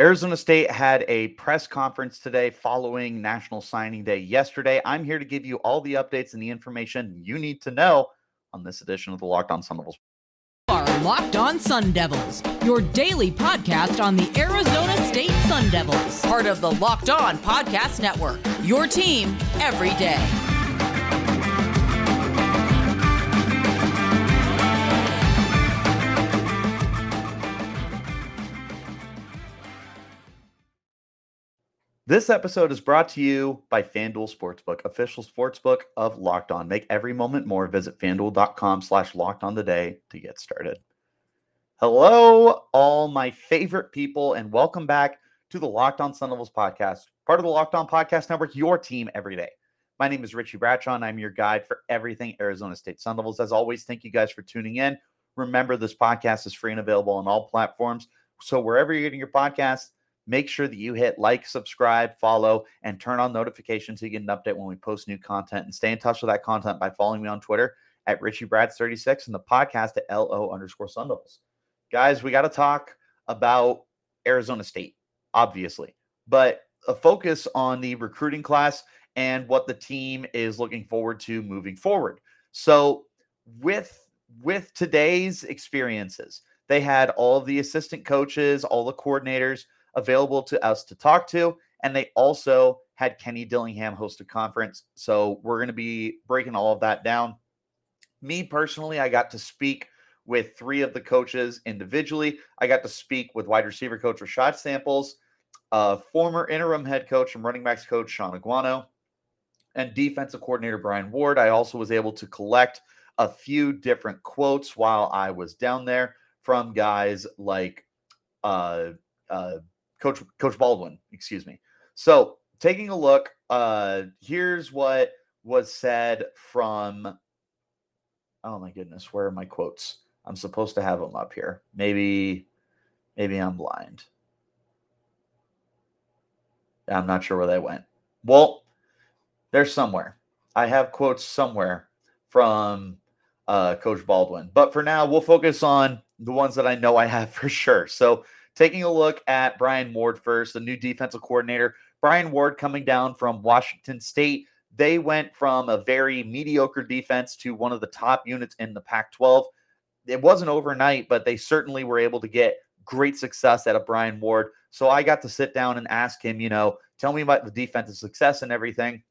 Arizona State had a press conference today following National Signing Day yesterday. I'm here to give you all the updates and the information you need to know on this edition of the Locked On Sun Devils. Are Locked On Sun Devils, your daily podcast on the Arizona State Sun Devils, part of the Locked On Podcast Network. Your team every day. This episode is brought to you by FanDuel Sportsbook, official sportsbook of Locked On. Make every moment more. Visit fanduel.com slash locked on today to get started. Hello, all my favorite people, and welcome back to the Locked On Sun Devils podcast, part of the Locked On Podcast Network, your team every day. My name is Richie Bradshaw, and I'm your guide for everything Arizona State Sun Devils. As always, thank you guys for tuning in. Remember, this podcast is free and available on all platforms. So wherever you're getting your podcast, make sure that you hit like, subscribe, follow, and turn on notifications so you get an update when we post new content. And stay in touch with that content by following me on Twitter at RichieBrads36 and the podcast at LO underscore Sun Devils. Guys, we got to talk about Arizona State, obviously, but a focus on the recruiting class and what the team is looking forward to moving forward. So, with with today's experiences, they had all of the assistant coaches, all the coordinators available to us to talk to. And they also had Kenny Dillingham host a conference. So we're going to be breaking all of that down. Me personally, I got to speak with three of the coaches individually. I got to speak with wide receiver coach Rashad Samples, uh, former interim head coach and running backs coach Shaun Aguano, and defensive coordinator Brian Ward. I also was able to collect a few different quotes while I was down there from guys like uh, uh, Coach Coach Baldwin, excuse me. So taking a look, uh, here's what was said from. Oh my goodness, where are my quotes? I'm supposed to have them up here. Maybe, maybe I'm blind. I'm not sure where they went. Well, they're somewhere. I have quotes somewhere from uh, Coach Baldwin, but for now, we'll focus on the ones that I know I have for sure. So Taking a look at Brian Ward first, the new defensive coordinator. Brian Ward coming down from Washington State. They went from a very mediocre defense to one of the top units in the Pac 12. It wasn't overnight, but they certainly were able to get great success out of Brian Ward. So I got to sit down and ask him, you know, tell me about the defensive success and everything.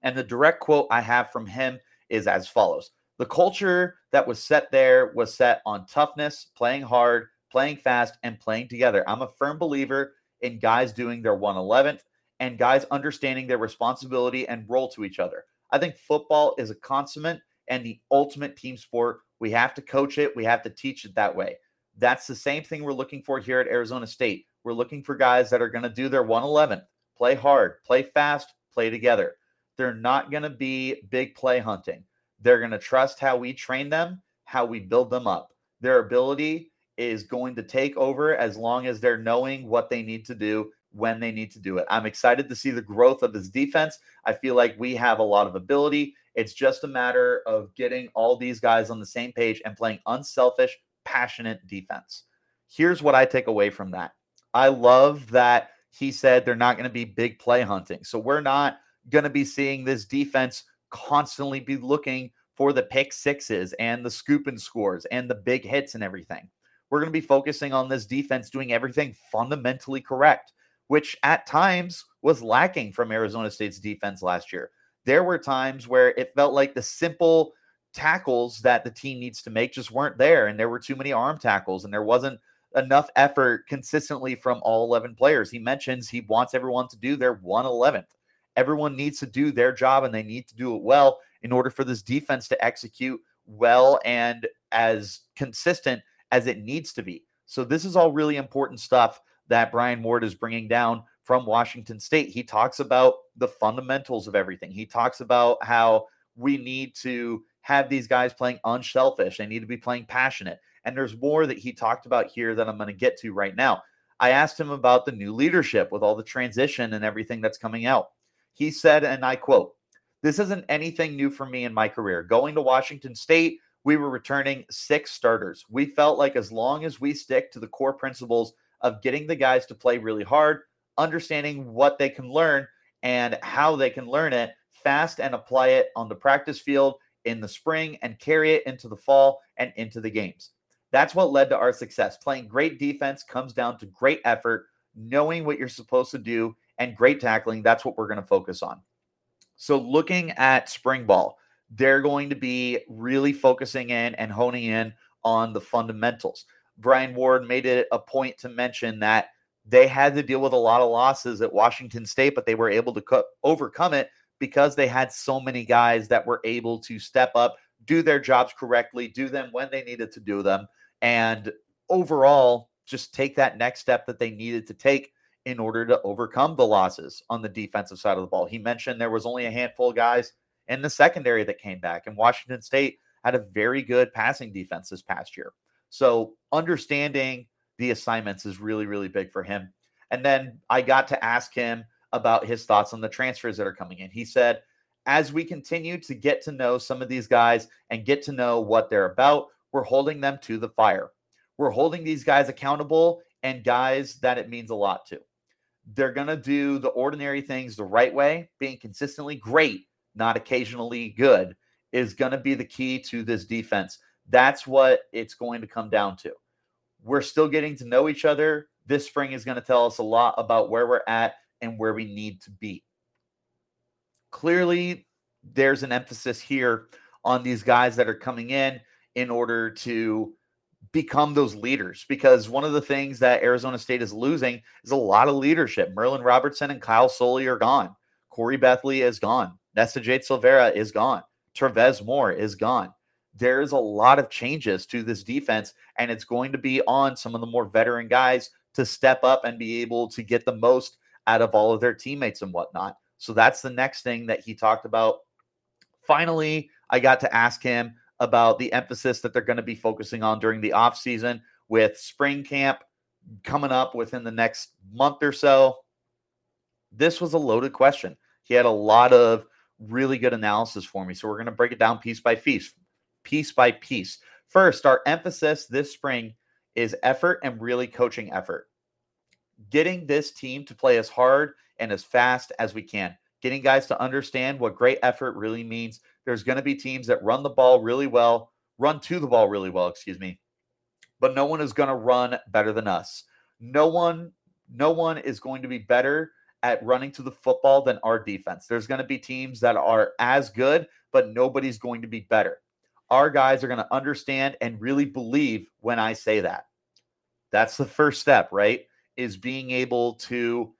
And the direct quote I have from him is as follows The culture that was set there was set on toughness, playing hard, playing fast, and playing together. I'm a firm believer in guys doing their 111th and guys understanding their responsibility and role to each other. I think football is a consummate and the ultimate team sport. We have to coach it, we have to teach it that way. That's the same thing we're looking for here at Arizona State. We're looking for guys that are going to do their 111th, play hard, play fast, play together. They're not going to be big play hunting. They're going to trust how we train them, how we build them up. Their ability is going to take over as long as they're knowing what they need to do when they need to do it. I'm excited to see the growth of this defense. I feel like we have a lot of ability. It's just a matter of getting all these guys on the same page and playing unselfish, passionate defense. Here's what I take away from that. I love that he said they're not going to be big play hunting. So we're not going to be seeing this defense constantly be looking for the pick sixes and the scoop and scores and the big hits and everything we're going to be focusing on this defense doing everything fundamentally correct, which at times was lacking from Arizona State's defense last year. There were times where it felt like the simple tackles that the team needs to make just weren't there, and there were too many arm tackles, and there wasn't enough effort consistently from all 11 players. He mentions he wants everyone to do their 111th. Everyone needs to do their job and they need to do it well in order for this defense to execute well and as consistent as it needs to be. So this is all really important stuff that Brian Ward is bringing down from Washington State. He talks about the fundamentals of everything. He talks about how we need to have these guys playing unselfish. They need to be playing passionate. And there's more that he talked about here that I'm going to get to right now. I asked him about the new leadership with all the transition and everything that's coming out. He said, and I quote, This isn't anything new for me in my career. Going to Washington State we were returning six starters. We felt like as long as we stick to the core principles of getting the guys to play really hard, understanding what they can learn and how they can learn it fast and apply it on the practice field in the spring and carry it into the fall and into the games. That's what led to our success. Playing great defense comes down to great effort, knowing what you're supposed to do, and great tackling. That's what we're going to focus on. So, looking at spring ball, they're going to be really focusing in and honing in on the fundamentals. Brian Ward made it a point to mention that they had to deal with a lot of losses at Washington State, but they were able to co- overcome it because they had so many guys that were able to step up, do their jobs correctly, do them when they needed to do them, and overall just take that next step that they needed to take in order to overcome the losses on the defensive side of the ball. He mentioned there was only a handful of guys in the secondary that came back, and Washington State had a very good passing defense this past year. So understanding the assignments is really, really big for him. And then I got to ask him about his thoughts on the transfers that are coming in. He said, as we continue to get to know some of these guys and get to know what they're about, we're holding them to the fire. We're holding these guys accountable and guys that it means a lot to. They're going to do the ordinary things the right way, being consistently great, not occasionally good, is going to be the key to this defense. That's what it's going to come down to. We're still getting to know each other. This spring is going to tell us a lot about where we're at and where we need to be. Clearly, there's an emphasis here on these guys that are coming in in order to become those leaders because one of the things that Arizona State is losing is a lot of leadership. Merlin Robertson and Kyle Soelle are gone. Corey Bethley is gone. Nesta-Jade Silvera is gone. Travez Moore is gone. There's a lot of changes to this defense, and it's going to be on some of the more veteran guys to step up and be able to get the most out of all of their teammates and whatnot. So that's the next thing that he talked about. Finally, I got to ask him about the emphasis that they're going to be focusing on during the offseason with spring camp coming up within the next month or so. This was a loaded question. He had a lot of really good analysis for me. So we're going to break it down piece by piece, piece by piece. First, our emphasis this spring is effort and really coaching effort getting this team to play as hard and as fast as we can, getting guys to understand what great effort really means. There's going to be teams that run the ball really well, run to the ball really well, excuse me. But no one is going to run better than us. No one no one is going to be better at running to the football than our defense. There's going to be teams that are as good, but nobody's going to be better. Our guys are going to understand and really believe when I say that. That's the first step, right? is being able to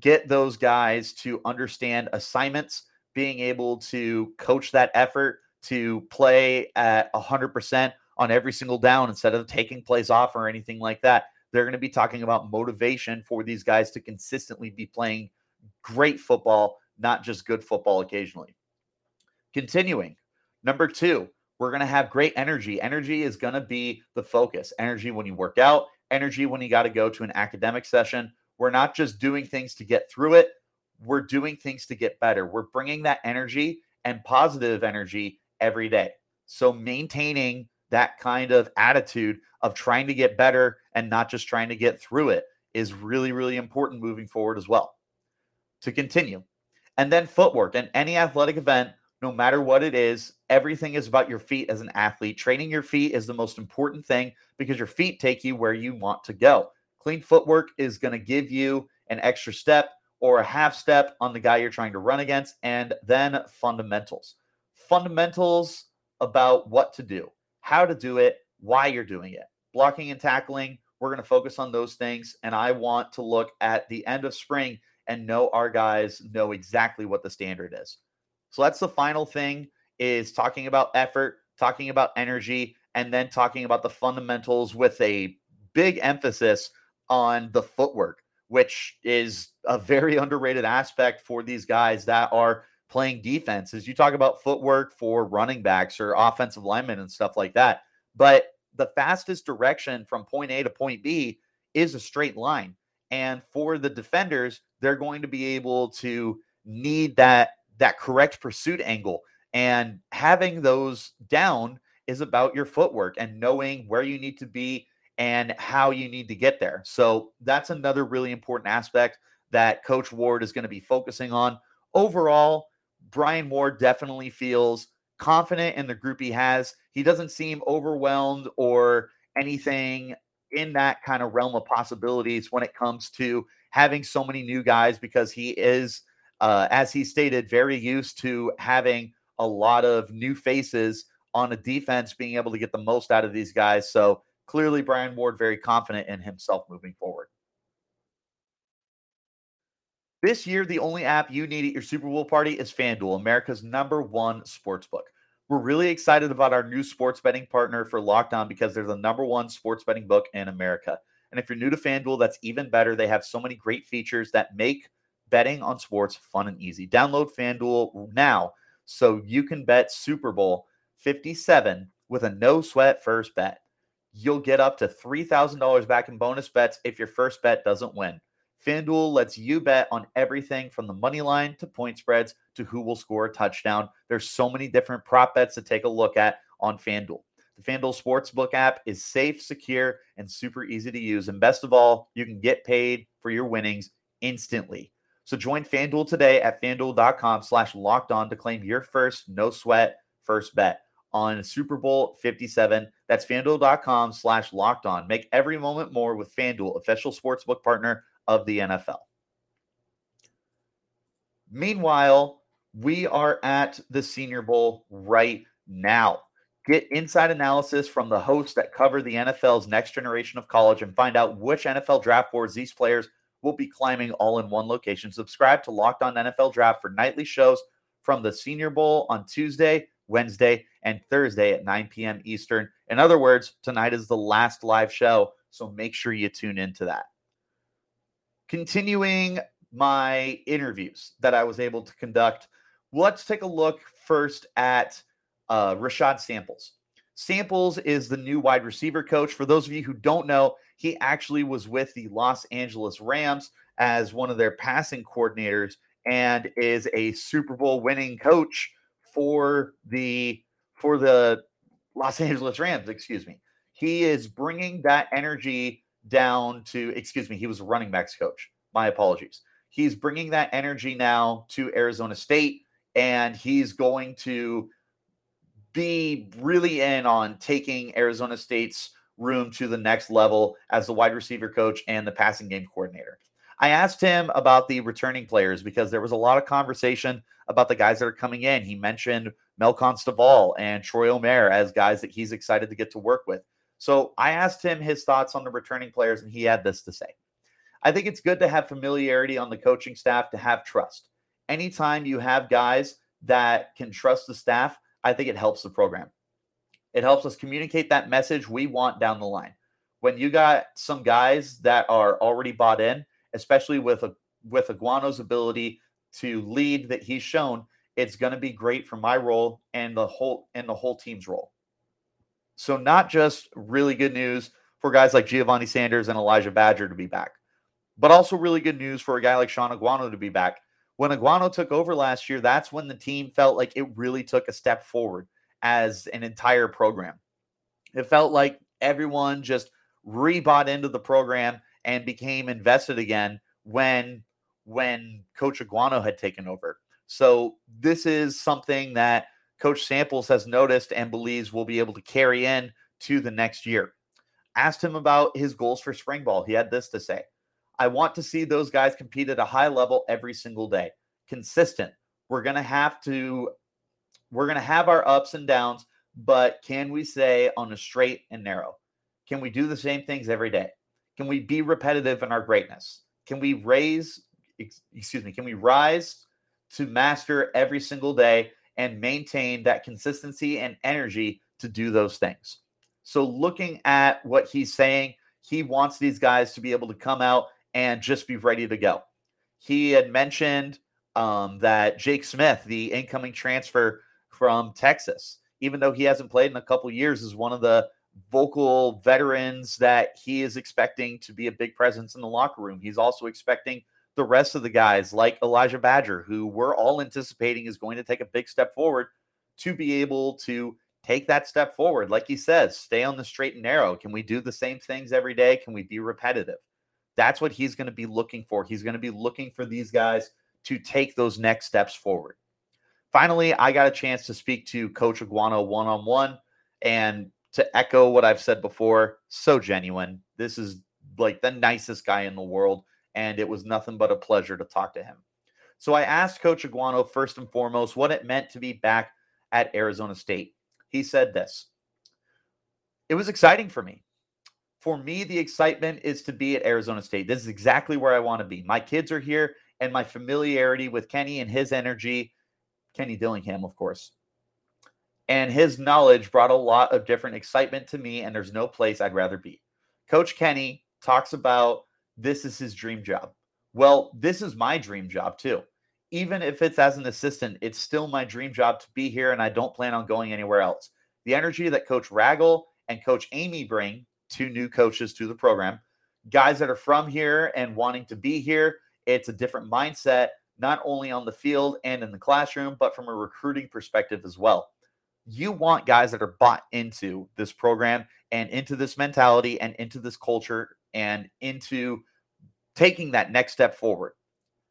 get those guys to understand assignments, being able to coach that effort to play at 100% on every single down instead of taking plays off or anything like that. They're going to be talking about motivation for these guys to consistently be playing great football, not just good football occasionally. Continuing, number two, we're going to have great energy. Energy is going to be the focus. Energy when you work out, energy when you got to go to an academic session. We're not just doing things to get through it, we're doing things to get better. We're bringing that energy and positive energy every day. So, maintaining that kind of attitude of trying to get better and not just trying to get through it is really, really important moving forward as well. To continue. And then footwork and any athletic event, no matter what it is, everything is about your feet as an athlete. Training your feet is the most important thing because your feet take you where you want to go. Clean footwork is going to give you an extra step or a half step on the guy you're trying to run against. And then fundamentals. Fundamentals about what to do, how to do it, why you're doing it. Blocking and tackling, we're going to focus on those things. And I want to look at the end of spring and know our guys know exactly what the standard is. So that's the final thing is talking about effort, talking about energy, and then talking about the fundamentals with a big emphasis on the footwork, which is a very underrated aspect for these guys that are playing defense. As you talk about footwork for running backs or offensive linemen and stuff like that. But the fastest direction from point A to point B is a straight line. And for the defenders, they're going to be able to need that that correct pursuit angle and having those down is about your footwork and knowing where you need to be and how you need to get there. So that's another really important aspect that Coach Ward is going to be focusing on. Overall, Brian Ward definitely feels confident in the group he has. He doesn't seem overwhelmed or anything in that kind of realm of possibilities when it comes to having so many new guys because he is, uh, as he stated, very used to having a lot of new faces on a defense, being able to get the most out of these guys. So clearly, Brian Ward very confident in himself moving forward. This year, the only app you need at your Super Bowl party is FanDuel, America's number one sports book. We're really excited about our new sports betting partner for Locked On because they're the number one sports betting book in America. And if you're new to FanDuel, that's even better. They have so many great features that make betting on sports fun and easy. Download FanDuel now so you can bet Super Bowl 57 with a no sweat first bet. You'll get up to $3,000 back in bonus bets if your first bet doesn't win. FanDuel lets you bet on everything from the money line to point spreads to who will score a touchdown. There's so many different prop bets to take a look at on FanDuel. The FanDuel Sportsbook app is safe, secure, and super easy to use. And best of all, you can get paid for your winnings instantly. So join FanDuel today at fanduel.com slash locked on to claim your first no sweat first bet on Super Bowl 57. That's fanduel.com slash locked on. Make every moment more with FanDuel, official sportsbook partner of the NFL. Meanwhile, we are at the Senior Bowl right now. Get inside analysis from the hosts that cover the NFL's next generation of college and find out which NFL draft boards these players will be climbing all in one location. Subscribe to Locked On NFL Draft for nightly shows from the Senior Bowl on Tuesday, Wednesday, and Thursday at 9 p.m. Eastern. In other words, tonight is the last live show, so make sure you tune into that continuing my interviews that I was able to conduct, let's take a look first at uh, Rashad Samples. Samples is the new wide receiver coach. For those of you who don't know, he actually was with the Los Angeles Rams as one of their passing coordinators and is a Super Bowl winning coach for the for the Los Angeles Rams, excuse me. He is bringing that energy down to, excuse me, he was running backs coach. My apologies. He's bringing that energy now to Arizona State, and he's going to be really in on taking Arizona State's room to the next level as the wide receiver coach and the passing game coordinator. I asked him about the returning players because there was a lot of conversation about the guys that are coming in. He mentioned Mel Constable and Troy Omeire as guys that he's excited to get to work with. So I asked him his thoughts on the returning players, and he had this to say. I think it's good to have familiarity on the coaching staff to have trust. Anytime you have guys that can trust the staff, I think it helps the program. It helps us communicate that message we want down the line. When you got some guys that are already bought in, especially with a with Aguano's ability to lead that he's shown, it's going to be great for my role and the whole and the whole team's role. So, not just really good news for guys like Giovanni Sanders and Elijah Badger to be back, but also really good news for a guy like Shaun Aguano to be back. When Aguano took over last year, that's when the team felt like it really took a step forward as an entire program. It felt like everyone just rebought into the program and became invested again when when Coach Aguano had taken over. So this is something that Coach Samples has noticed and believes will be able to carry in to the next year. Asked him about his goals for spring ball. He had this to say I want to see those guys compete at a high level every single day, consistent. We're going to have to, we're going to have our ups and downs, but can we say on a straight and narrow? Can we do the same things every day? Can we be repetitive in our greatness? Can we raise, excuse me, can we rise to master every single day and maintain that consistency and energy to do those things. So, looking at what he's saying, he wants these guys to be able to come out and just be ready to go. He had mentioned um, that Jake Smith, the incoming transfer from Texas, even though he hasn't played in a couple years, is one of the vocal veterans that he is expecting to be a big presence in the locker room. He's also expecting the rest of the guys like Elijah Badger, who we're all anticipating is going to take a big step forward to be able to take that step forward. Like he says, stay on the straight and narrow. Can we do the same things every day? Can we be repetitive? That's what he's going to be looking for. He's going to be looking for these guys to take those next steps forward. Finally, I got a chance to speak to Coach Aguano one on one. And to echo what I've said before, so genuine. This is like the nicest guy in the world. And it was nothing but a pleasure to talk to him. So I asked Coach Aguano first and foremost what it meant to be back at Arizona State. He said this It was exciting for me. For me, the excitement is to be at Arizona State. This is exactly where I want to be. My kids are here, and my familiarity with Kenny and his energy, Kenny Dillingham, of course, and his knowledge brought a lot of different excitement to me, and there's no place I'd rather be. Coach Kenny talks about this is his dream job. Well, this is my dream job too. Even if it's as an assistant, it's still my dream job to be here, and I don't plan on going anywhere else. The energy that Coach Ragle and Coach Amey bring, two new coaches to the program, guys that are from here and wanting to be here, it's a different mindset, not only on the field and in the classroom, but from a recruiting perspective as well. You want guys that are bought into this program and into this mentality and into this culture and into taking that next step forward.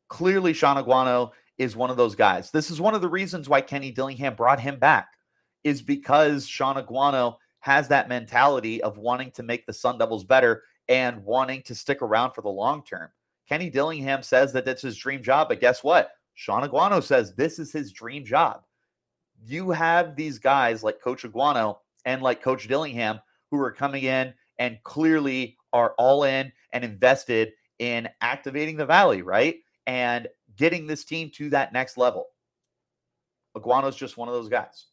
Clearly, Shaun Aguano is one of those guys. This is one of the reasons why Kenny Dillingham brought him back, is because Shaun Aguano has that mentality of wanting to make the Sun Devils better and wanting to stick around for the long term. Kenny Dillingham says that that's his dream job, but guess what? Shaun Aguano says this is his dream job. You have these guys like Coach Aguano and like Coach Dillingham who are coming in and clearly are all in and invested in activating the Valley, right? And getting this team to that next level. Aguano's just one of those guys.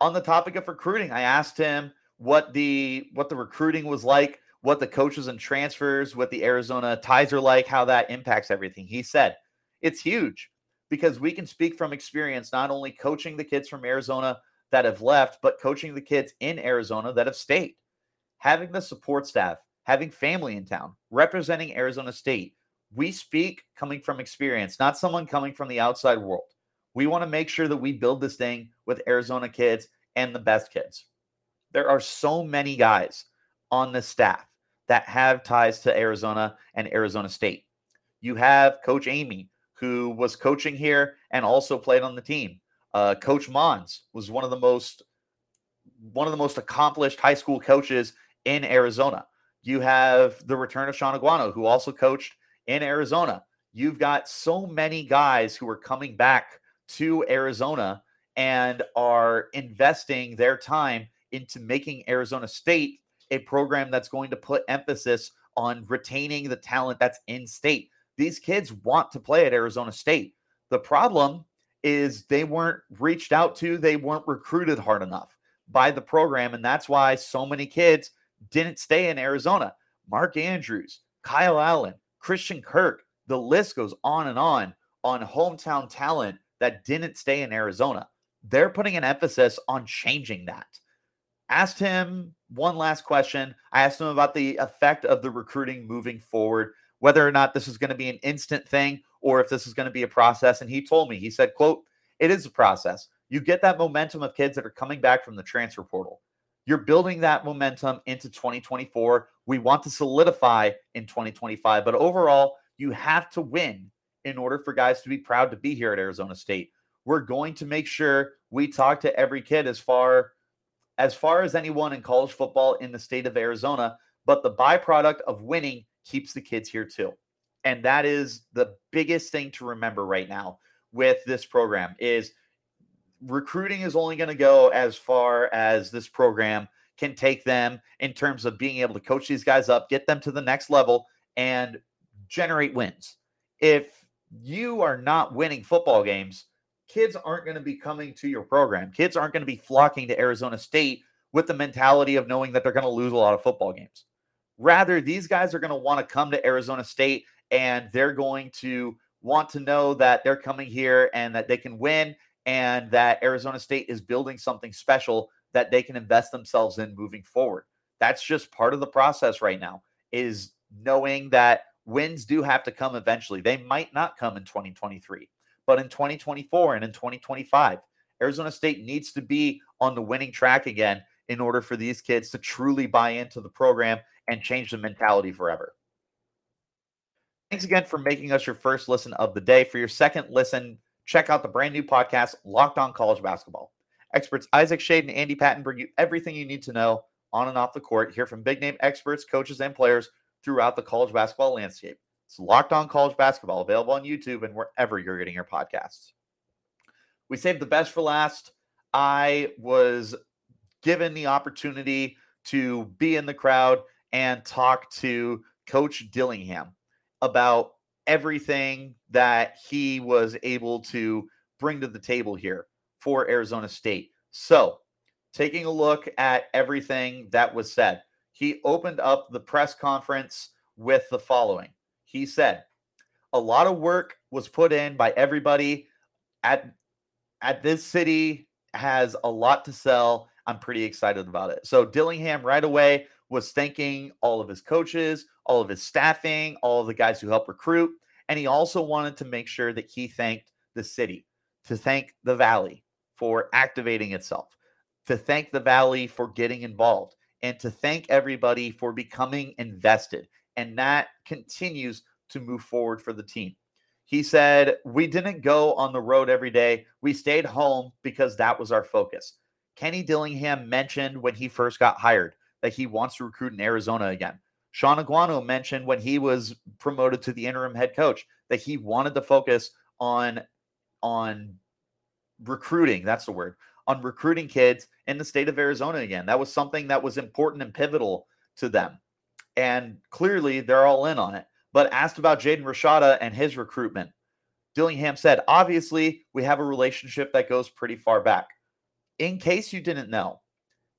On the topic of recruiting, I asked him what the what the recruiting was like, what the coaches and transfers, what the Arizona ties are like, how that impacts everything. He said, "It's huge because we can speak from experience not only coaching the kids from Arizona that have left, but coaching the kids in Arizona that have stayed. Having the support staff, having family in town, representing Arizona State. We speak coming from experience, not someone coming from the outside world. We want to make sure that we build this thing with Arizona kids and the best kids. There are so many guys on the staff that have ties to Arizona and Arizona State. You have Coach Amey, who was coaching here and also played on the team. Uh, Coach Mohns was one of the most one of the most accomplished high school coaches in Arizona. You have the return of Shaun Aguano, who also coached in Arizona. You've got so many guys who are coming back to Arizona and are investing their time into making Arizona State a program that's going to put emphasis on retaining the talent that's in state. These kids want to play at Arizona State. The problem is they weren't reached out to, they weren't recruited hard enough by the program. And that's why so many kids didn't stay in Arizona. Mark Andrews, Kyle Allen, Christian Kirk, the list goes on and on on hometown talent that didn't stay in Arizona. They're putting an emphasis on changing that. Asked him one last question. I asked him about the effect of the recruiting moving forward, whether or not this is going to be an instant thing or if this is going to be a process. And he told me, he said, quote, it is a process. You get that momentum of kids that are coming back from the transfer portal. You're building that momentum into 2024. We want to solidify in 2025, but overall, you have to win in order for guys to be proud to be here at Arizona State. We're going to make sure we talk to every kid as far as far as anyone in college football in the state of Arizona, but the byproduct of winning keeps the kids here too. And that is the biggest thing to remember right now with this program is recruiting is only going to go as far as this program can take them in terms of being able to coach these guys up, get them to the next level, and generate wins. If you are not winning football games, kids aren't going to be coming to your program. Kids aren't going to be flocking to Arizona State with the mentality of knowing that they're going to lose a lot of football games. Rather, these guys are going to want to come to Arizona State and they're going to want to know that they're coming here and that they can win and that Arizona State is building something special that they can invest themselves in moving forward. That's just part of the process right now is knowing that wins do have to come eventually. They might not come in 2023, but in 2024 and in 2025, Arizona State needs to be on the winning track again in order for these kids to truly buy into the program and change the mentality forever. Thanks again for making us your first listen of the day. For your second listen, check out the brand new podcast, Locked On College Basketball. Experts Isaac Schade and Andy Patton bring you everything you need to know on and off the court. Hear from big name experts, coaches, and players throughout the college basketball landscape. It's Locked On College Basketball, available on YouTube and wherever you're getting your podcasts. We saved the best for last. I was given the opportunity to be in the crowd and talk to Coach Dillingham about everything that he was able to bring to the table here for Arizona State. So, taking a look at everything that was said, he opened up the press conference with the following. He said, "A lot of work was put in by everybody at at this city has a lot to sell. I'm pretty excited about it." So Dillingham right away was thanking all of his coaches, all of his staffing, all of the guys who help recruit, and he also wanted to make sure that he thanked the city, to thank the Valley for activating itself, to thank the Valley for getting involved, and to thank everybody for becoming invested. And that continues to move forward for the team. He said, We didn't go on the road every day. We stayed home because that was our focus. Kenny Dillingham mentioned when he first got hired that he wants to recruit in Arizona again. Shaun Aguano mentioned when he was promoted to the interim head coach that he wanted to focus on on recruiting. That's the word on recruiting kids in the state of Arizona again. That was something that was important and pivotal to them. And clearly they're all in on it. But asked about Jaden Rashada and his recruitment, Dillingham said, obviously, we have a relationship that goes pretty far back. In case you didn't know,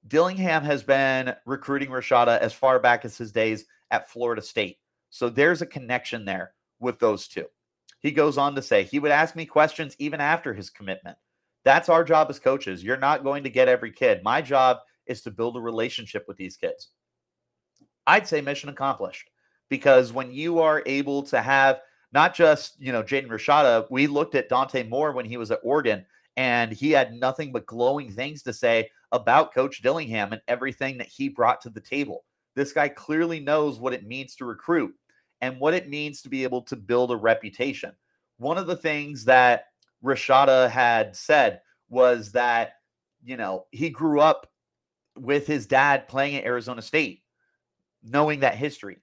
Dillingham has been recruiting Rashada as far back as his days at Florida State. So there's a connection there with those two. He goes on to say, he would ask me questions even after his commitment. That's our job as coaches. You're not going to get every kid. My job is to build a relationship with these kids. I'd say mission accomplished because when you are able to have not just, you know, Jaden Rashada, we looked at Dante Moore when he was at Oregon and he had nothing but glowing things to say about Coach Dillingham and everything that he brought to the table. This guy clearly knows what it means to recruit and what it means to be able to build a reputation. One of the things that Rashada had said was that, you know, he grew up with his dad playing at Arizona State, knowing that history.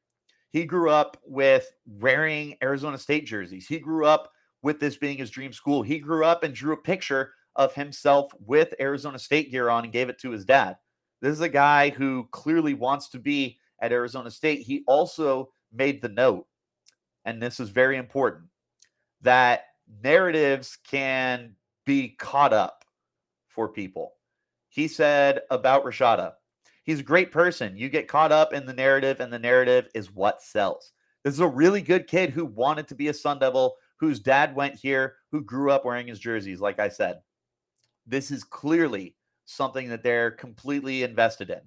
He grew up with wearing Arizona State jerseys. He grew up with this being his dream school. He grew up and drew a picture of himself with Arizona State gear on and gave it to his dad. This is a guy who clearly wants to be at Arizona State. He also made the note, and this is very important, that narratives can be caught up for people. He said about Rashada, he's a great person. You get caught up in the narrative, and the narrative is what sells. This is a really good kid who wanted to be a Sun Devil, whose dad went here, who grew up wearing his jerseys, like I said. This is clearly something that they're completely invested in.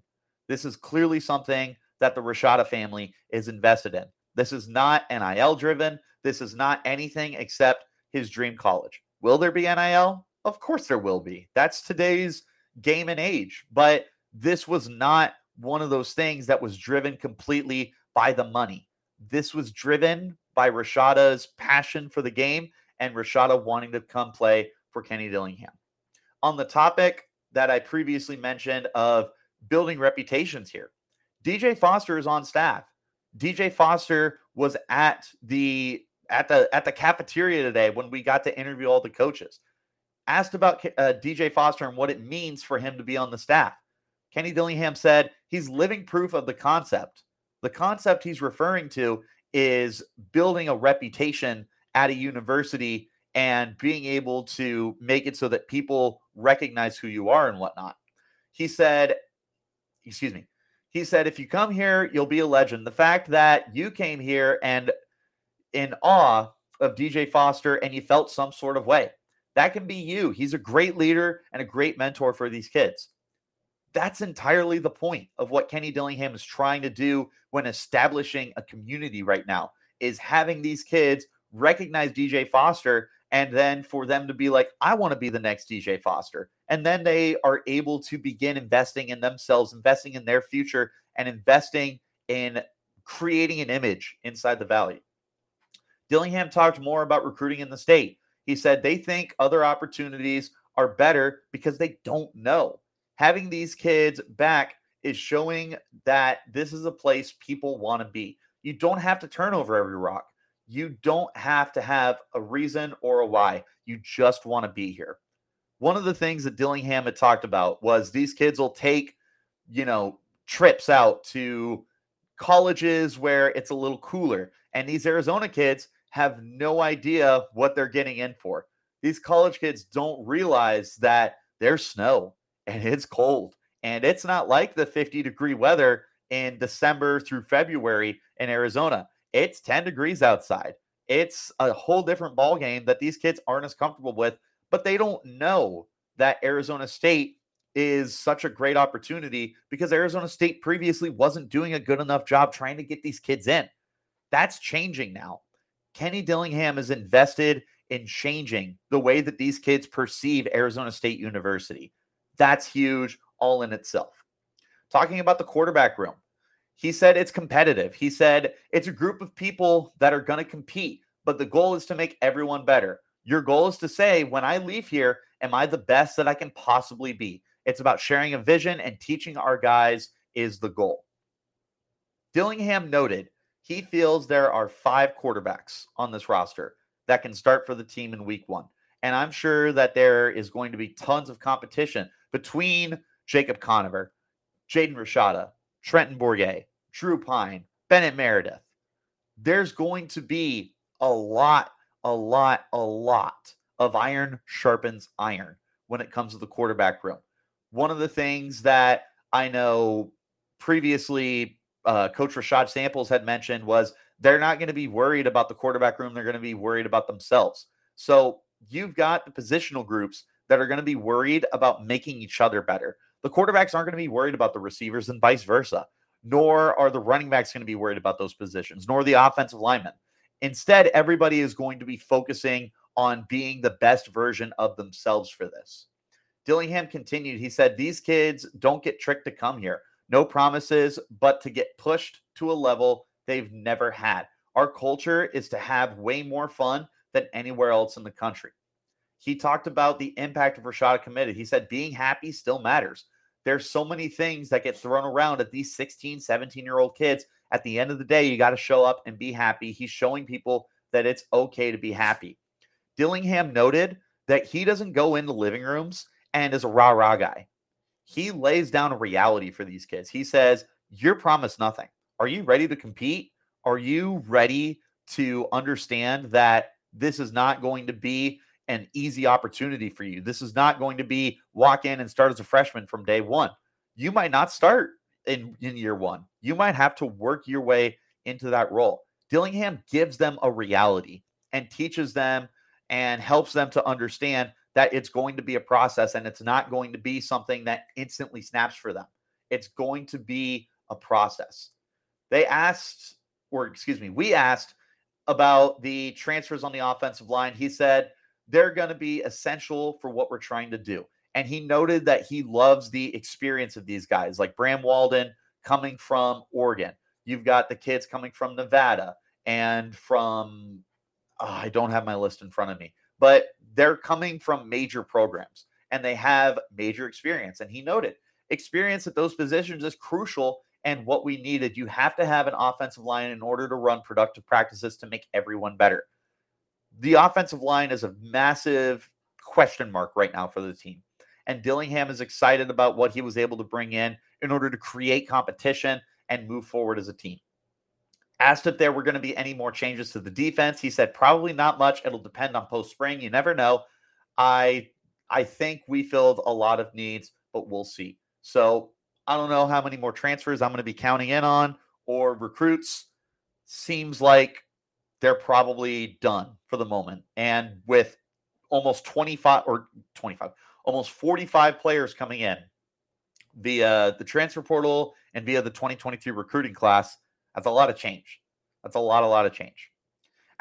This is clearly something that the Rashada family is invested in. This is not NIL driven. This is not anything except his dream college. Will there be NIL? Of course there will be. That's today's game and age. But this was not one of those things that was driven completely by the money. This was driven by Rashada's passion for the game and Rashada wanting to come play for Kenny Dillingham on the topic that I previously mentioned of building reputations here. DJ Foster is on staff. DJ Foster was at the at the at the cafeteria today when we got to interview all the coaches. Asked about uh, DJ Foster and what it means for him to be on the staff. Kenny Dillingham said he's living proof of the concept. The concept he's referring to is building a reputation at a university and being able to make it so that people recognize who you are and whatnot. He said, excuse me, he said, if you come here, you'll be a legend. The fact that you came here and in awe of DJ Foster and you felt some sort of way, that can be you. He's a great leader and a great mentor for these kids. That's entirely the point of what Kenny Dillingham is trying to do when establishing a community right now is having these kids recognize DJ Foster and then for them to be like, I want to be the next DJ Foster. And then they are able to begin investing in themselves, investing in their future, and investing in creating an image inside the Valley. Dillingham talked more about recruiting in the state. He said they think other opportunities are better because they don't know. Having these kids back is showing that this is a place people want to be. You don't have to turn over every rock. You don't have to have a reason or a why. You just want to be here. One of the things that Dillingham had talked about was these kids will take, you know, trips out to colleges where it's a little cooler. And these Arizona kids have no idea what they're getting in for. These college kids don't realize that there's snow and it's cold and it's not like the 50 degree weather in December through February in Arizona. It's 10 degrees outside. It's a whole different ball game that these kids aren't as comfortable with, but they don't know that Arizona State is such a great opportunity because Arizona State previously wasn't doing a good enough job trying to get these kids in. That's changing now. Kenny Dillingham is invested in changing the way that these kids perceive Arizona State University. That's huge all in itself. Talking about the quarterback room, he said it's competitive. He said it's a group of people that are going to compete, but the goal is to make everyone better. Your goal is to say, when I leave here, am I the best that I can possibly be? It's about sharing a vision and teaching our guys is the goal. Dillingham noted he feels there are five quarterbacks on this roster that can start for the team in week one. And I'm sure that there is going to be tons of competition between Jacob Conover, Jaden Rashada, Trenton Bourguet, Drew Pyne, Bennett Meredith. There's going to be a lot, a lot, a lot of iron sharpens iron when it comes to the quarterback room. One of the things that I know previously uh, Coach Rashad Samples had mentioned was they're not going to be worried about the quarterback room. They're going to be worried about themselves. So you've got the positional groups that are going to be worried about making each other better. The quarterbacks aren't going to be worried about the receivers and vice versa, nor are the running backs going to be worried about those positions, nor the offensive linemen. Instead, everybody is going to be focusing on being the best version of themselves for this. Dillingham continued. He said, These kids don't get tricked to come here. No promises, but to get pushed to a level they've never had. Our culture is to have way more fun than anywhere else in the country. He talked about the impact of Rashada committed. He said being happy still matters. There's so many things that get thrown around at these 16, 17 year old kids. At the end of the day, you got to show up and be happy. He's showing people that it's okay to be happy. Dillingham noted that he doesn't go into living rooms and is a rah rah guy. He lays down a reality for these kids. He says, You're promised nothing. Are you ready to compete? Are you ready to understand that this is not going to be an easy opportunity for you. This is not going to be walk in and start as a freshman from day one. You might not start in, in year one. You might have to work your way into that role. Dillingham gives them a reality and teaches them and helps them to understand that it's going to be a process and it's not going to be something that instantly snaps for them. It's going to be a process. They asked, or excuse me, we asked about the transfers on the offensive line. He said, they're going to be essential for what we're trying to do. And he noted that he loves the experience of these guys, like Bram Walden coming from Oregon. You've got the kids coming from Nevada and from, oh, I don't have my list in front of me, but they're coming from major programs and they have major experience. And he noted experience at those positions is crucial and what we needed. You have to have an offensive line in order to run productive practices to make everyone better the offensive line is a massive question mark right now for the team. And Dillingham is excited about what he was able to bring in in order to create competition and move forward as a team. Asked if there were going to be any more changes to the defense, he said probably not much. It'll depend on post spring. You never know. I I think we filled a lot of needs, but we'll see. So I don't know how many more transfers I'm going to be counting in on or recruits. Seems like they're probably done for the moment. And with almost 25 or 25, almost 45 players coming in via the transfer portal and via the 2023 recruiting class, that's a lot of change. That's a lot, a lot of change.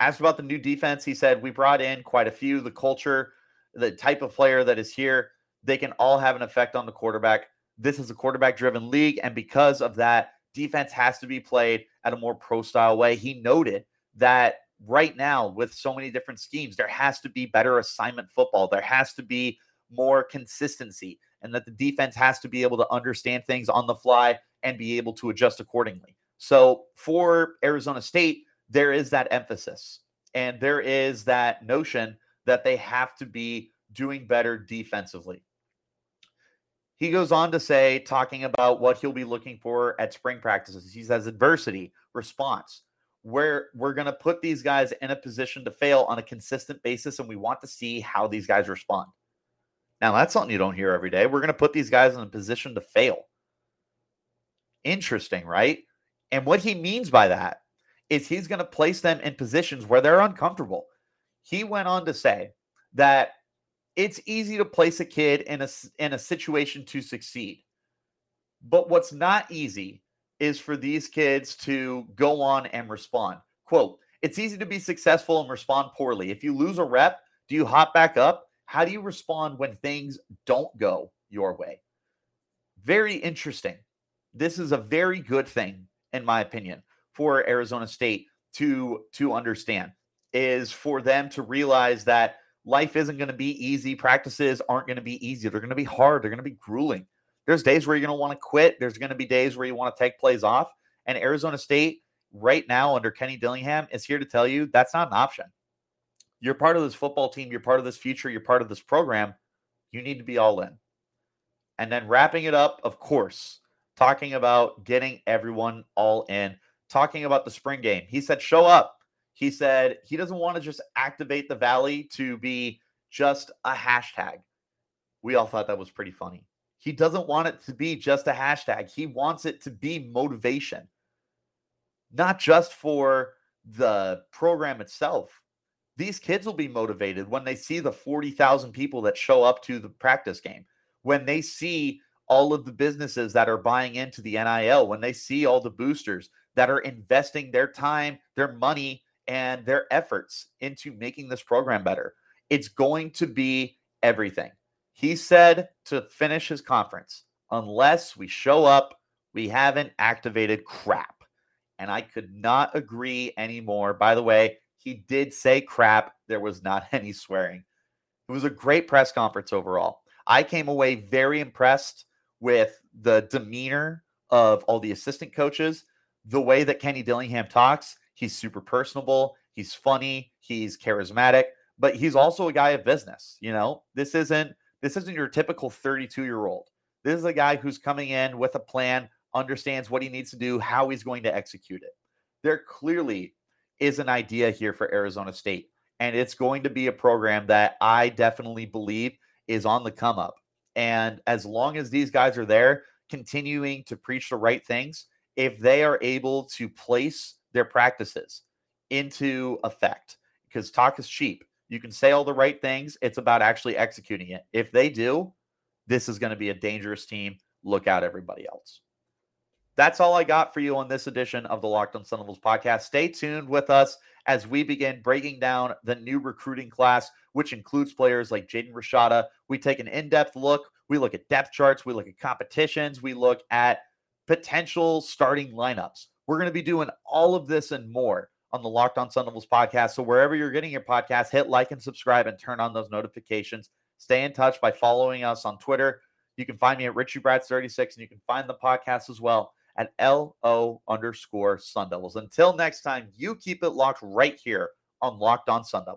Asked about the new defense, he said, We brought in quite a few. The culture, the type of player that is here, they can all have an effect on the quarterback. This is a quarterback driven league. And because of that, defense has to be played at a more pro style way. He noted that right now, with so many different schemes, there has to be better assignment football. There has to be more consistency, and that the defense has to be able to understand things on the fly and be able to adjust accordingly. So for Arizona State, there is that emphasis and there is that notion that they have to be doing better defensively. He goes on to say, talking about what he'll be looking for at spring practices. He says adversity, response, where we're going to put these guys in a position to fail on a consistent basis, and we want to see how these guys respond. Now, that's something you don't hear every day. We're going to put these guys in a position to fail. Interesting, right? And what he means by that is he's going to place them in positions where they're uncomfortable. He went on to say that it's easy to place a kid in a in a situation to succeed. But what's not easy is for these kids to go on and respond. Quote, it's easy to be successful and respond poorly. If you lose a rep, do you hop back up? How do you respond when things don't go your way? Very interesting. This is a very good thing, in my opinion, for Arizona State to to understand is for them to realize that life isn't going to be easy. Practices aren't going to be easy. They're going to be hard. They're going to be grueling. There's days where you're going to want to quit. There's going to be days where you want to take plays off. And Arizona State, right now, under Kenny Dillingham, is here to tell you that's not an option. You're part of this football team. You're part of this future. You're part of this program. You need to be all in. And then wrapping it up, of course, talking about getting everyone all in, talking about the spring game. He said, show up. He said he doesn't want to just activate the Valley to be just a hashtag. We all thought that was pretty funny. He doesn't want it to be just a hashtag. He wants it to be motivation, not just for the program itself. These kids will be motivated when they see the 40,000 people that show up to the practice game, when they see all of the businesses that are buying into the NIL, when they see all the boosters that are investing their time, their money, and their efforts into making this program better. It's going to be everything. He said to finish his conference, unless we show up, we haven't activated crap. And I could not agree anymore. By the way, he did say crap. There was not any swearing. It was a great press conference overall. I came away very impressed with the demeanor of all the assistant coaches, the way that Kenny Dillingham talks. He's super personable. He's funny. He's charismatic, but he's also a guy of business. You know, this isn't this isn't your typical 32 year old. This is a guy who's coming in with a plan, understands what he needs to do, how he's going to execute it. There clearly is an idea here for Arizona State, and it's going to be a program that I definitely believe is on the come up. And as long as these guys are there, continuing to preach the right things, if they are able to place their practices into effect because talk is cheap. You can say all the right things. It's about actually executing it. If they do, this is going to be a dangerous team. Look out, everybody else. That's all I got for you on this edition of the Locked on Sun Devils podcast. Stay tuned with us as we begin breaking down the new recruiting class, which includes players like Jaden Rashada. We take an in depth look. We look at depth charts. We look at competitions. We look at potential starting lineups. We're going to be doing all of this and more on the Locked On Sun Devils podcast. So wherever you're getting your podcast, hit like and subscribe and turn on those notifications. Stay in touch by following us on Twitter. You can find me at Richie Brats 36 and you can find the podcast as well at LO underscore Sun Devils. Until next time, you keep it locked right here on Locked On Sun Devils.